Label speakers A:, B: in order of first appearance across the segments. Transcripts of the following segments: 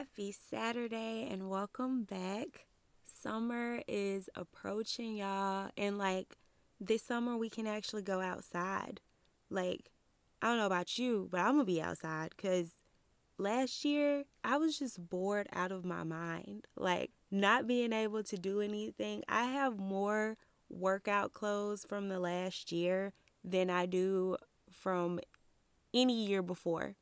A: Happy Saturday and welcome back. Summer is approaching, y'all, and like this summer we can actually go outside. Like, I don't know about you, but I'm gonna be outside because last year I was just bored out of my mind. Like, not being able to do anything. I have more workout clothes from the last year than I do from any year before.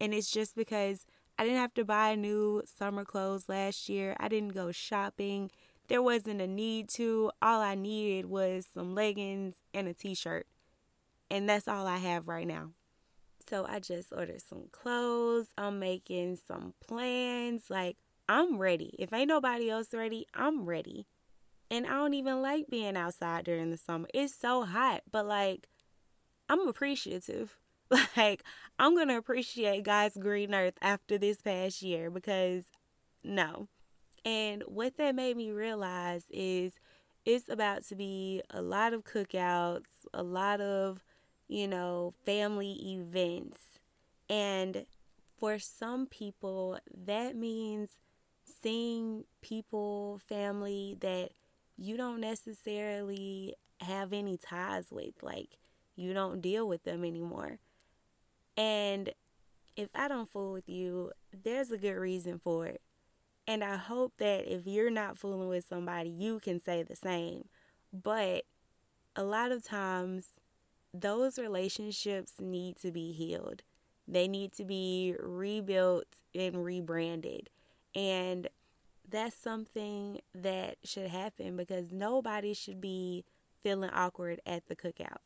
A: And it's just because I didn't have to buy new summer clothes last year. I didn't go shopping. There wasn't a need to. All I needed was some leggings and a t shirt. And that's all I have right now. So I just ordered some clothes. I'm making some plans. Like, I'm ready. If ain't nobody else ready, I'm ready. And I don't even like being outside during the summer. It's so hot, but like, I'm appreciative. Like, I'm going to appreciate God's green earth after this past year because no. And what that made me realize is it's about to be a lot of cookouts, a lot of, you know, family events. And for some people, that means seeing people, family that you don't necessarily have any ties with. Like, you don't deal with them anymore. And if I don't fool with you, there's a good reason for it. And I hope that if you're not fooling with somebody, you can say the same. But a lot of times, those relationships need to be healed. They need to be rebuilt and rebranded. And that's something that should happen because nobody should be feeling awkward at the cookout.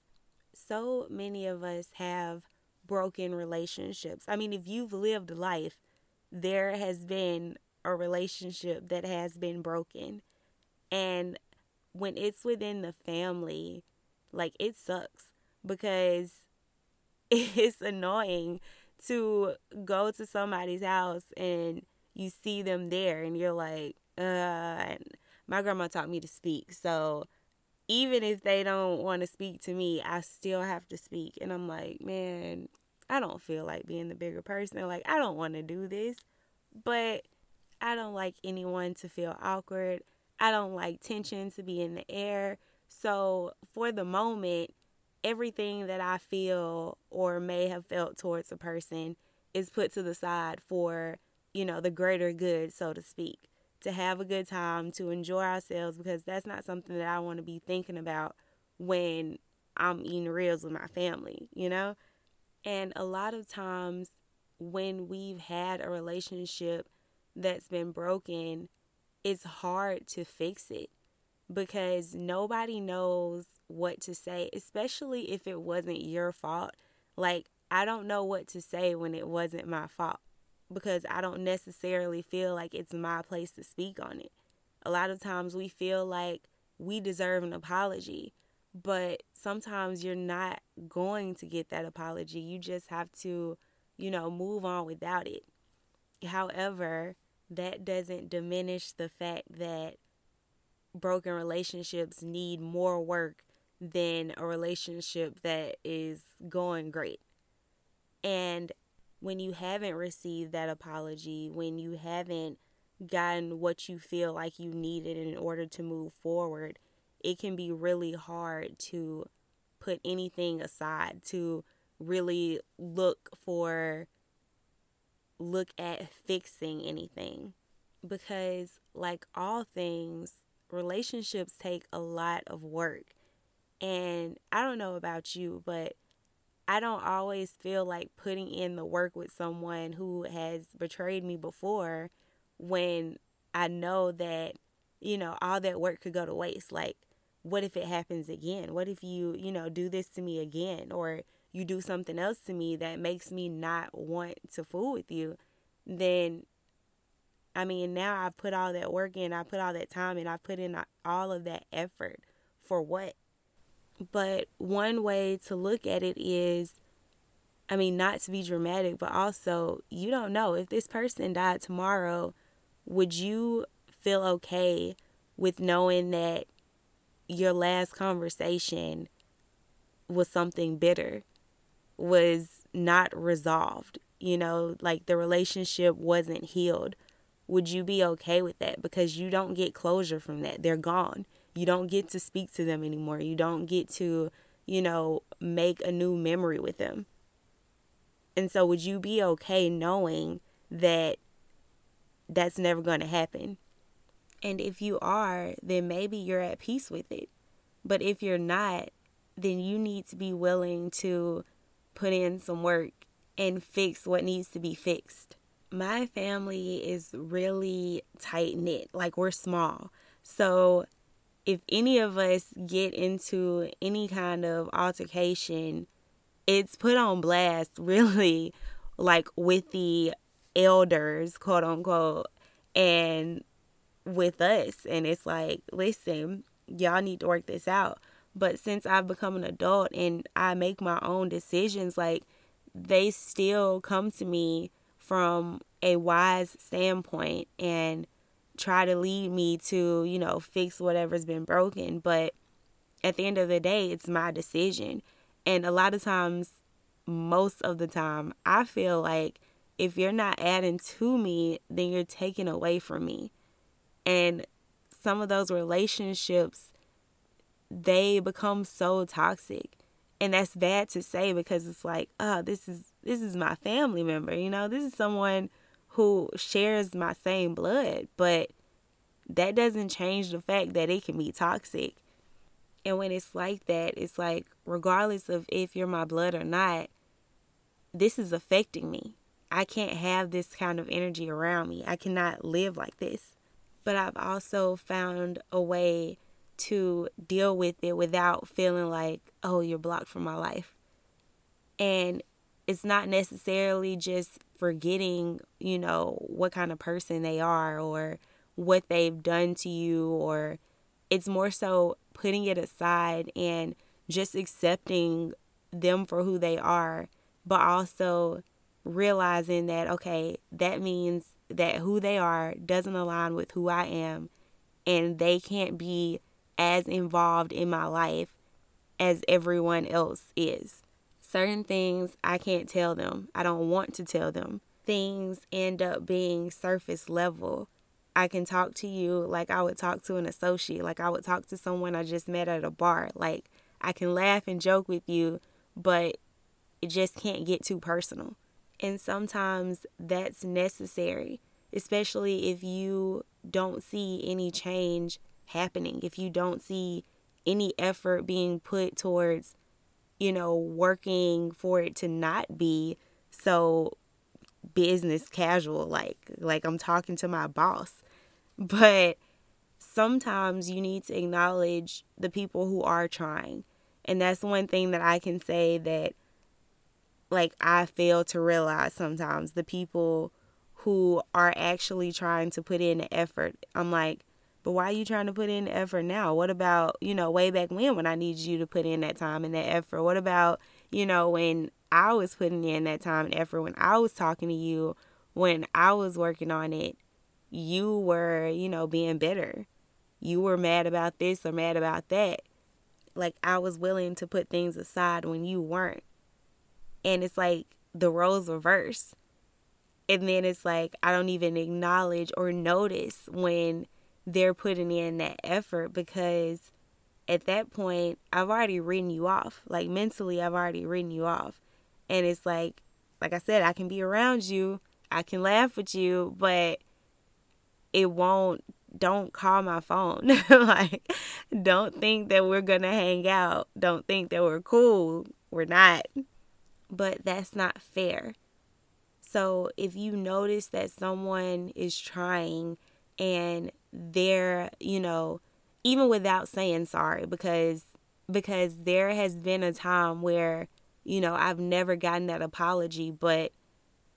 A: So many of us have broken relationships. I mean, if you've lived life, there has been a relationship that has been broken. And when it's within the family, like it sucks because it's annoying to go to somebody's house and you see them there and you're like, uh, my grandma taught me to speak. So even if they don't want to speak to me, I still have to speak. And I'm like, man, I don't feel like being the bigger person. Like, I don't want to do this. But I don't like anyone to feel awkward. I don't like tension to be in the air. So, for the moment, everything that I feel or may have felt towards a person is put to the side for, you know, the greater good, so to speak to have a good time, to enjoy ourselves, because that's not something that I want to be thinking about when I'm eating ribs with my family, you know? And a lot of times when we've had a relationship that's been broken, it's hard to fix it because nobody knows what to say, especially if it wasn't your fault. Like, I don't know what to say when it wasn't my fault because I don't necessarily feel like it's my place to speak on it. A lot of times we feel like we deserve an apology, but sometimes you're not going to get that apology. You just have to, you know, move on without it. However, that doesn't diminish the fact that broken relationships need more work than a relationship that is going great. And when you haven't received that apology, when you haven't gotten what you feel like you needed in order to move forward, it can be really hard to put anything aside, to really look for, look at fixing anything. Because, like all things, relationships take a lot of work. And I don't know about you, but I don't always feel like putting in the work with someone who has betrayed me before when I know that, you know, all that work could go to waste. Like, what if it happens again? What if you, you know, do this to me again? Or you do something else to me that makes me not want to fool with you? Then, I mean, now I've put all that work in, I put all that time in, I put in all of that effort for what? But one way to look at it is I mean, not to be dramatic, but also you don't know if this person died tomorrow, would you feel okay with knowing that your last conversation was something bitter, was not resolved? you know, like the relationship wasn't healed, would you be okay with that? Because you don't get closure from that. They're gone. You don't get to speak to them anymore. You don't get to, you know, make a new memory with them. And so, would you be okay knowing that that's never going to happen? And if you are, then maybe you're at peace with it. But if you're not, then you need to be willing to put in some work and fix what needs to be fixed. My family is really tight knit, like we're small. So if any of us get into any kind of altercation, it's put on blast, really, like with the elders, quote unquote, and with us. And it's like, listen, y'all need to work this out. But since I've become an adult and I make my own decisions, like they still come to me from a wise standpoint and try to lead me to, you know, fix whatever's been broken. But at the end of the day, it's my decision. And a lot of times, most of the time, I feel like if you're not adding to me, then you're taking away from me. And some of those relationships, they become so toxic. And that's bad to say because it's like, oh, this is this is my family member, you know, this is someone who shares my same blood, but that doesn't change the fact that it can be toxic. And when it's like that, it's like, regardless of if you're my blood or not, this is affecting me. I can't have this kind of energy around me. I cannot live like this. But I've also found a way to deal with it without feeling like, oh, you're blocked from my life. And it's not necessarily just forgetting, you know, what kind of person they are or what they've done to you, or it's more so putting it aside and just accepting them for who they are, but also realizing that, okay, that means that who they are doesn't align with who I am, and they can't be as involved in my life as everyone else is. Certain things I can't tell them, I don't want to tell them. Things end up being surface level. I can talk to you like I would talk to an associate, like I would talk to someone I just met at a bar. Like I can laugh and joke with you, but it just can't get too personal. And sometimes that's necessary, especially if you don't see any change happening, if you don't see any effort being put towards, you know, working for it to not be so business casual like like I'm talking to my boss. But sometimes you need to acknowledge the people who are trying. And that's one thing that I can say that like I fail to realize sometimes the people who are actually trying to put in the effort. I'm like, but why are you trying to put in the effort now? What about, you know, way back when when I needed you to put in that time and that effort? What about, you know, when I was putting in that time and effort, when I was talking to you, when I was working on it, you were, you know, being bitter. You were mad about this or mad about that. Like I was willing to put things aside when you weren't and it's like the roles reverse and then it's like i don't even acknowledge or notice when they're putting in that effort because at that point i've already written you off. Like mentally i've already written you off. And it's like like i said i can be around you. I can laugh with you but it won't don't call my phone. Like don't think that we're gonna hang out. Don't think that we're cool. We're not but that's not fair. So if you notice that someone is trying and they're, you know, even without saying sorry because because there has been a time where, you know, I've never gotten that apology, but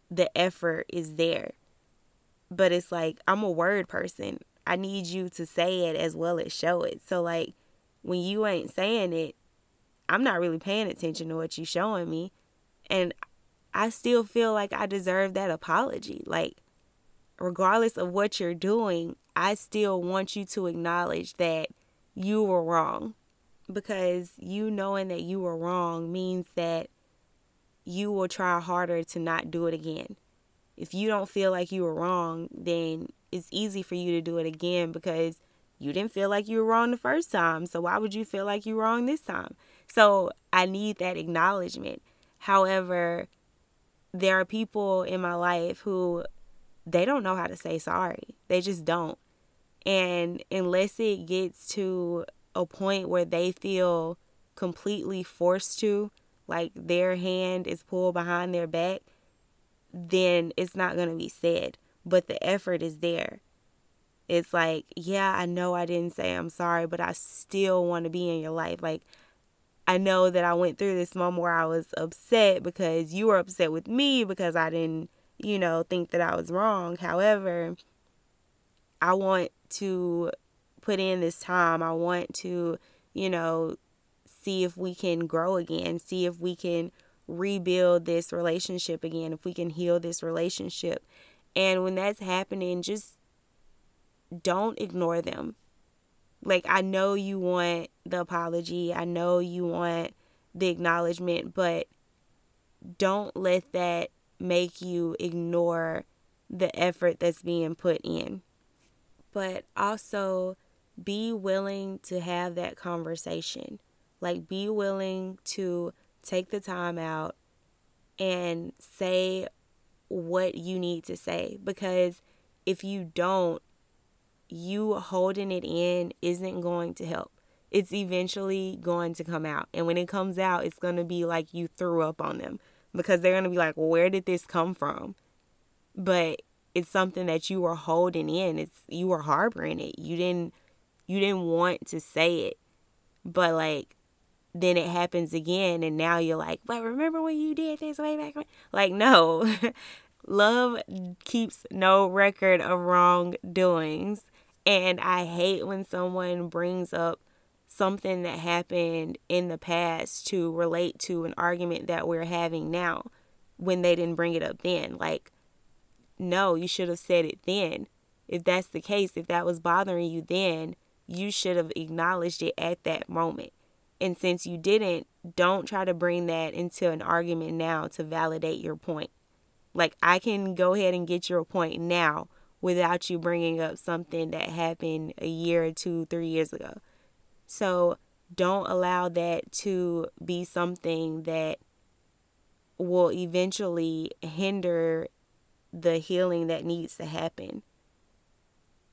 A: the effort is there. But it's like I'm a word person. I need you to say it as well as show it. So like when you ain't saying it, I'm not really paying attention to what you showing me. And I still feel like I deserve that apology. Like, regardless of what you're doing, I still want you to acknowledge that you were wrong. Because you knowing that you were wrong means that you will try harder to not do it again. If you don't feel like you were wrong, then it's easy for you to do it again because you didn't feel like you were wrong the first time. So why would you feel like you're wrong this time? So I need that acknowledgement. However, there are people in my life who they don't know how to say sorry. They just don't. And unless it gets to a point where they feel completely forced to, like their hand is pulled behind their back, then it's not going to be said. But the effort is there. It's like, yeah, I know I didn't say I'm sorry, but I still want to be in your life. Like, I know that I went through this moment where I was upset because you were upset with me because I didn't, you know, think that I was wrong. However, I want to put in this time. I want to, you know, see if we can grow again, see if we can rebuild this relationship again, if we can heal this relationship. And when that's happening, just don't ignore them. Like, I know you want the apology, I know you want the acknowledgement, but don't let that make you ignore the effort that's being put in. But also be willing to have that conversation. Like, be willing to take the time out and say what you need to say because if you don't, you holding it in isn't going to help. It's eventually going to come out. And when it comes out, it's going to be like you threw up on them because they're going to be like, well, where did this come from? But it's something that you were holding in. It's you were harboring it. You didn't you didn't want to say it. But like then it happens again and now you're like, "But remember when you did this way back when?" Like no. Love keeps no record of wrongdoings. And I hate when someone brings up something that happened in the past to relate to an argument that we're having now when they didn't bring it up then. Like, no, you should have said it then. If that's the case, if that was bothering you then, you should have acknowledged it at that moment. And since you didn't, don't try to bring that into an argument now to validate your point. Like, I can go ahead and get your point now without you bringing up something that happened a year or two, three years ago. So, don't allow that to be something that will eventually hinder the healing that needs to happen.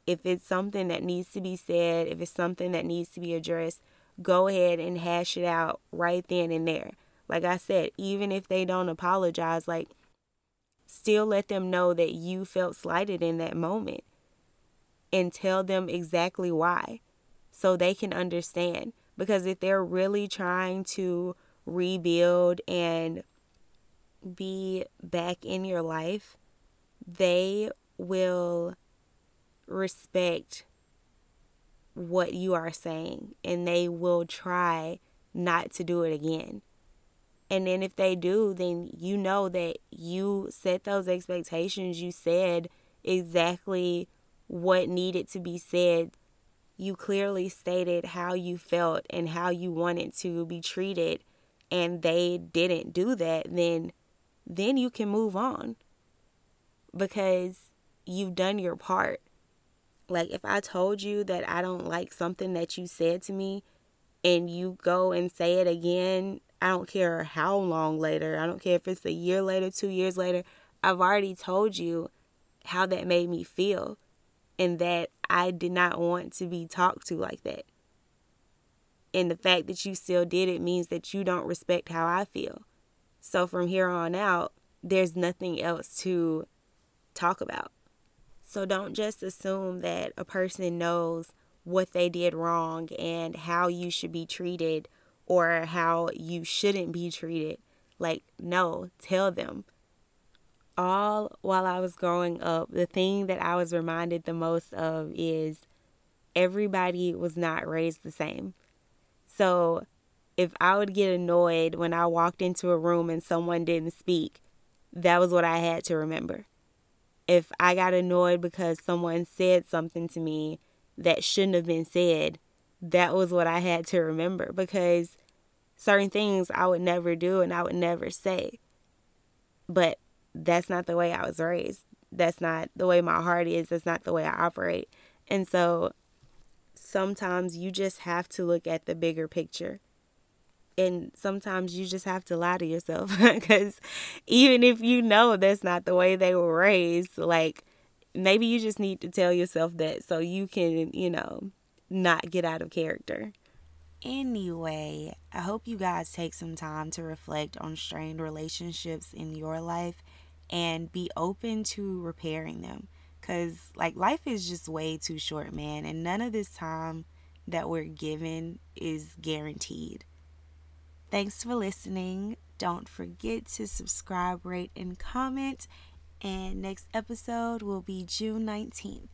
A: If it's something that needs to be said, if it's something that needs to be addressed, go ahead and hash it out right then and there. Like I said, even if they don't apologize, like still let them know that you felt slighted in that moment and tell them exactly why so they can understand. Because if they're really trying to rebuild and be back in your life, they will respect what you are saying and they will try not to do it again. And then if they do, then you know that you set those expectations. You said exactly what needed to be said. You clearly stated how you felt and how you wanted to be treated and they didn't do that, then then you can move on because you've done your part. Like if I told you that I don't like something that you said to me and you go and say it again, I don't care how long later, I don't care if it's a year later, two years later, I've already told you how that made me feel and that I did not want to be talked to like that. And the fact that you still did it means that you don't respect how I feel. So from here on out, there's nothing else to talk about. So don't just assume that a person knows what they did wrong and how you should be treated or how you shouldn't be treated. Like, no, tell them. All while I was growing up, the thing that I was reminded the most of is everybody was not raised the same. So if I would get annoyed when I walked into a room and someone didn't speak, that was what I had to remember. If I got annoyed because someone said something to me that shouldn't have been said, that was what I had to remember because certain things I would never do and I would never say. but that's not the way I was raised. That's not the way my heart is. That's not the way I operate. And so sometimes you just have to look at the bigger picture. And sometimes you just have to lie to yourself because even if you know that's not the way they were raised, like maybe you just need to tell yourself that so you can, you know, not get out of character. Anyway, I hope you guys take some time to reflect on strained relationships in your life and be open to repairing them. Because, like, life is just way too short, man. And none of this time that we're given is guaranteed. Thanks for listening. Don't forget to subscribe, rate, and comment. And next episode will be June 19th.